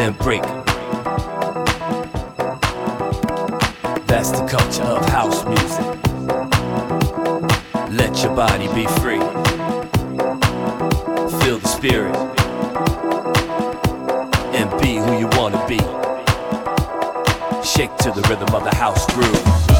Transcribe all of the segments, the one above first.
then break. That's the culture of house music. Let your body be free. Feel the spirit. And be who you wanna be. Shake to the rhythm of the house groove.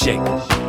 Shake.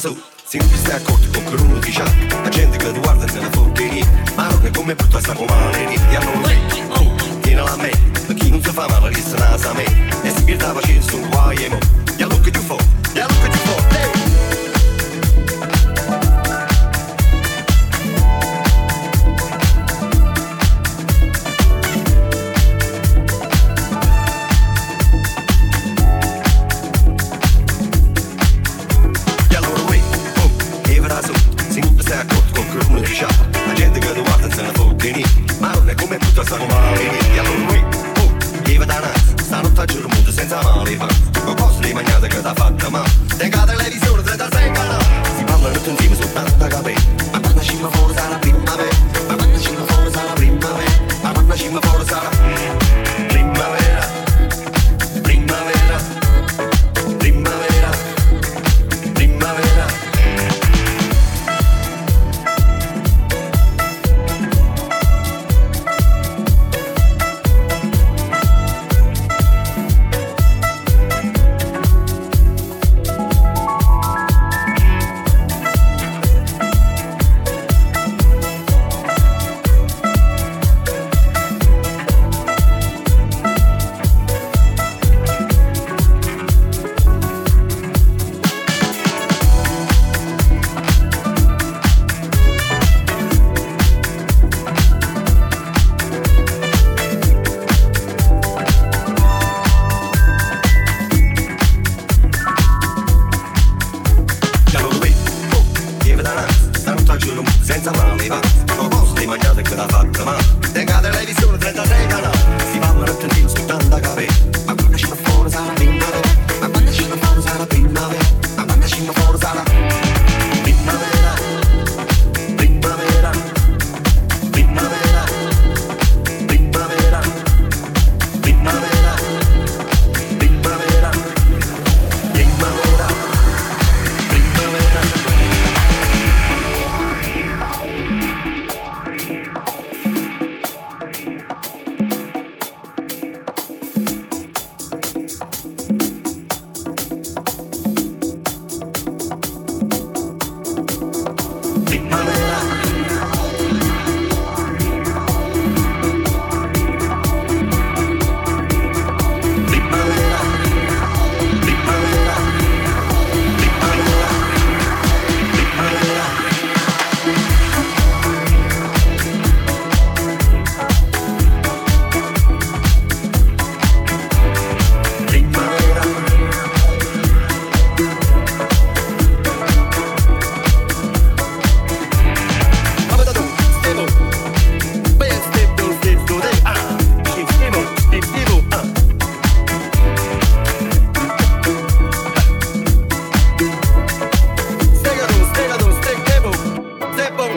Su Sempre stai accorto con che uno dice La gente che ti guarda nella fotteria Ma non è come brutta sta comane E allora lei, oh, tiene la me. Per chi non si fa male resta nasa a me? E si pierde la pazienza un guai e mo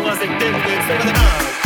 was addicted different? the.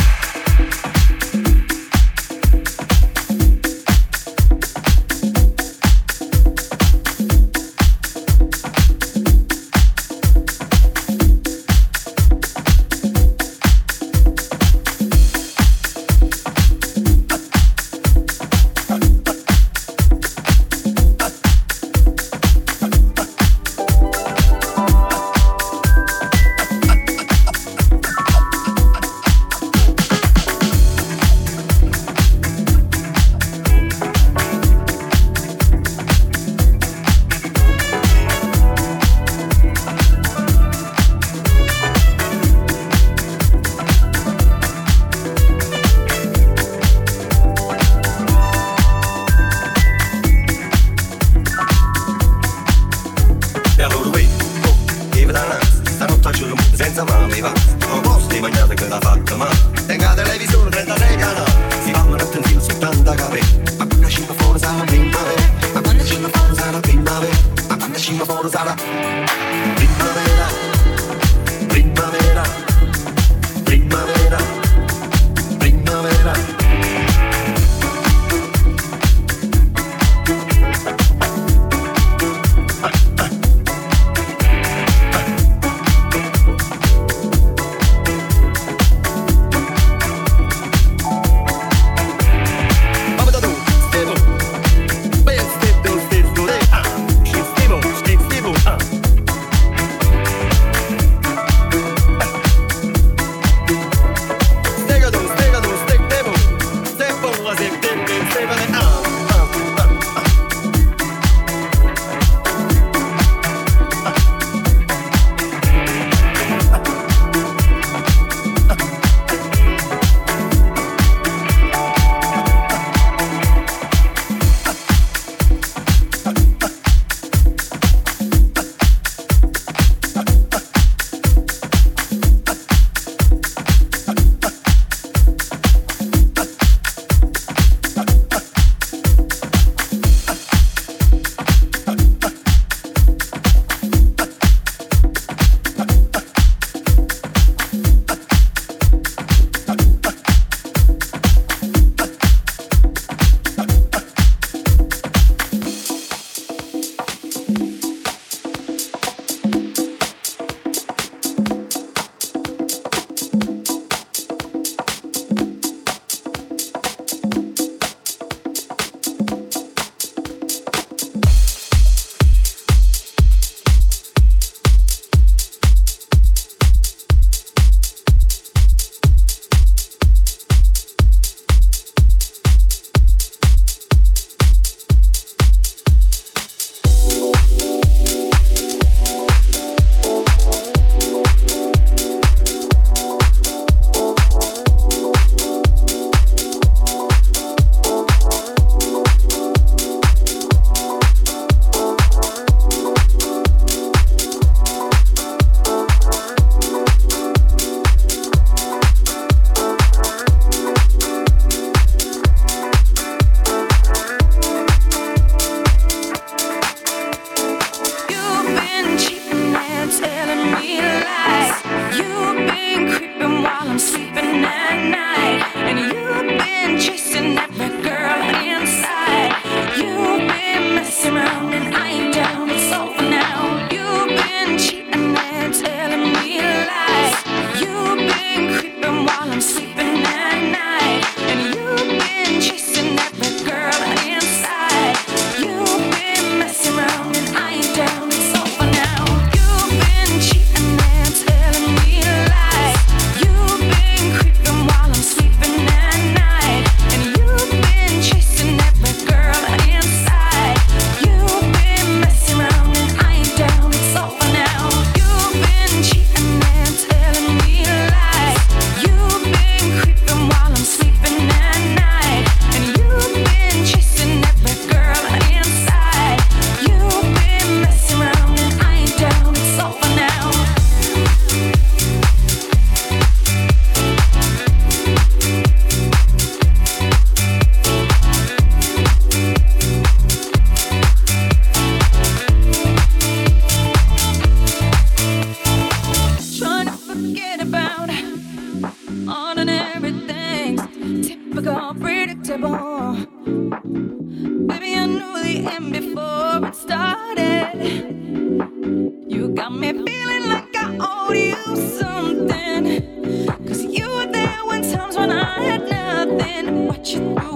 What you do?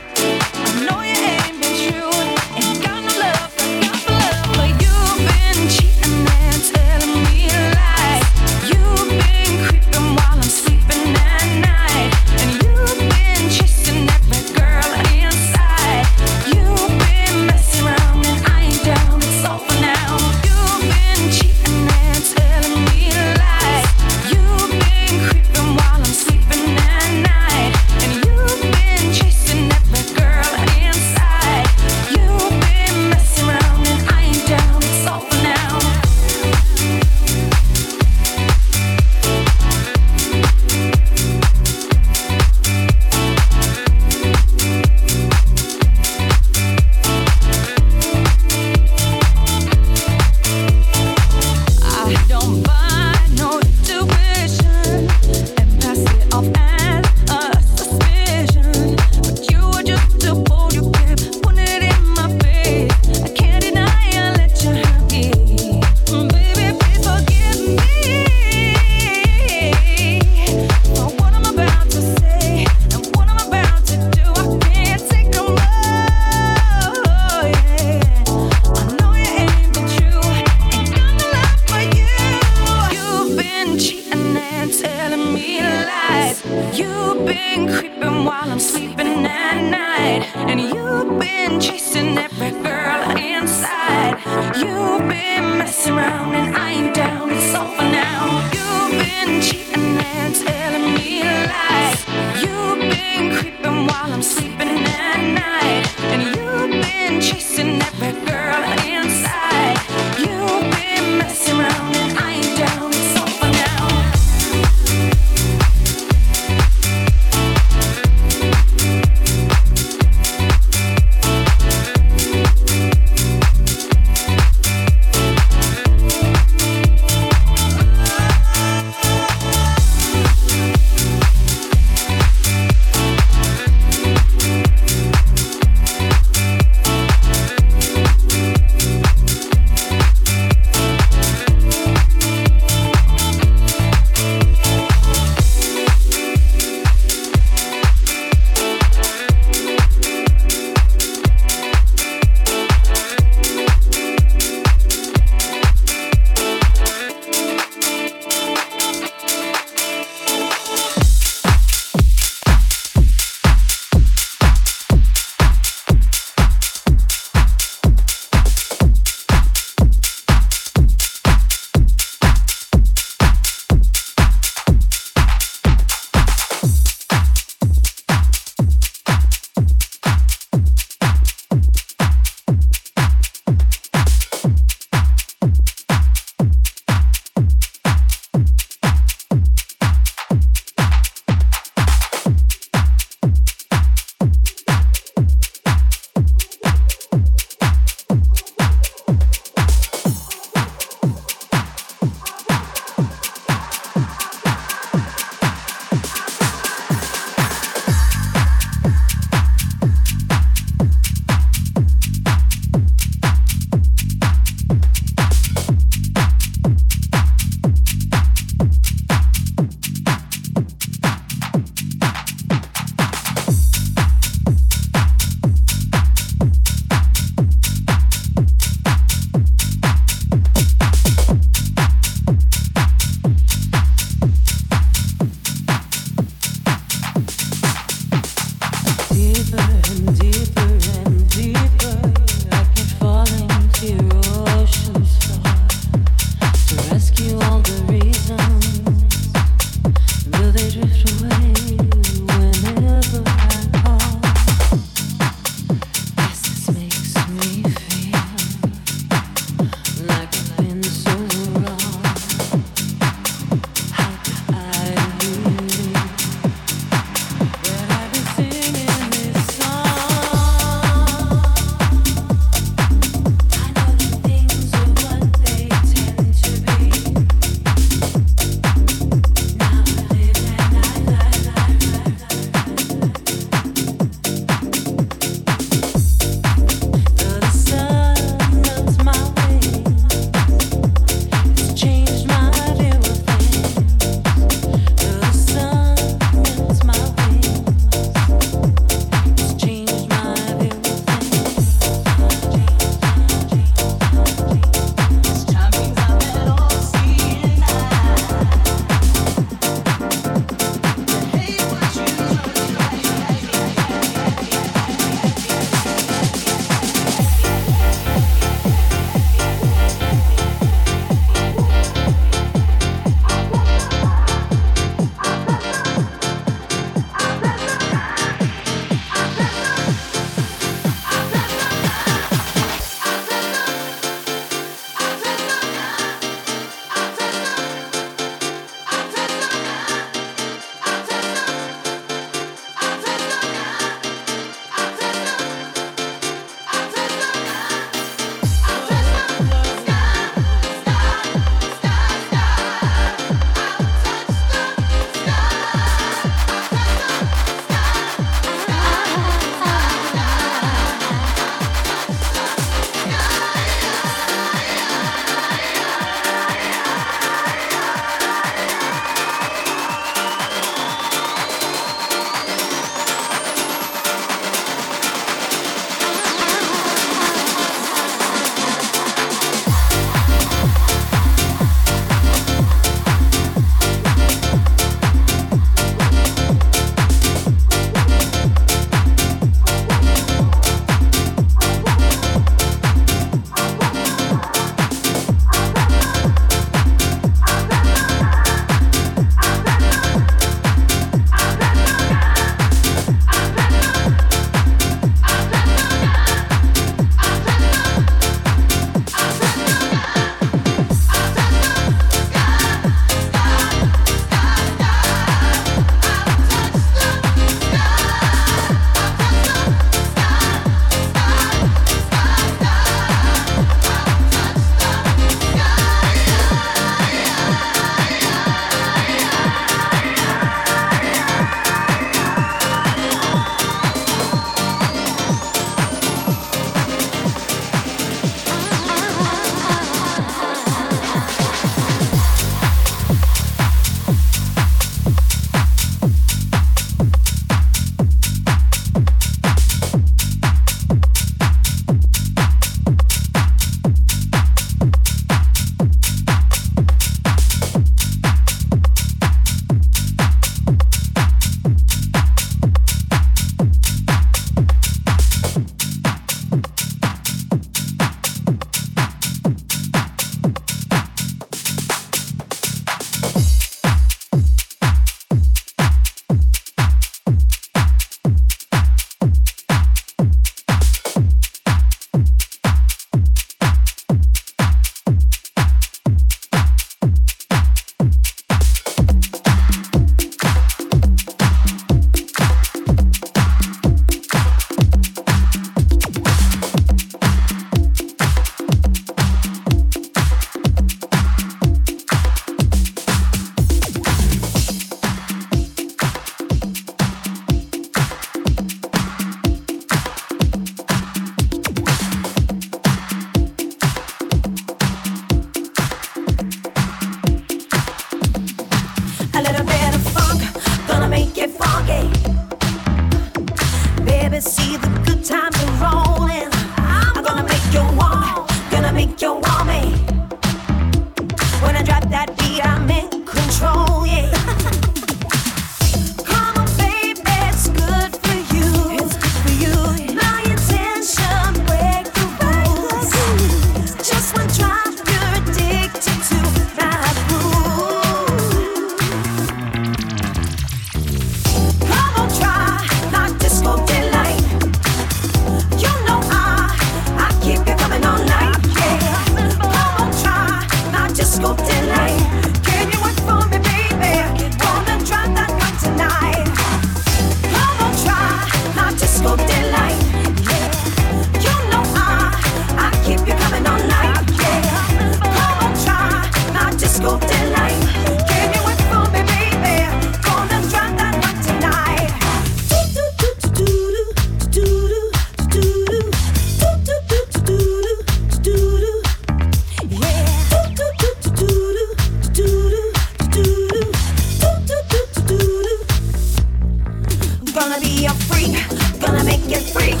When I drop that beat,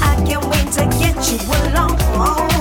I'm in control.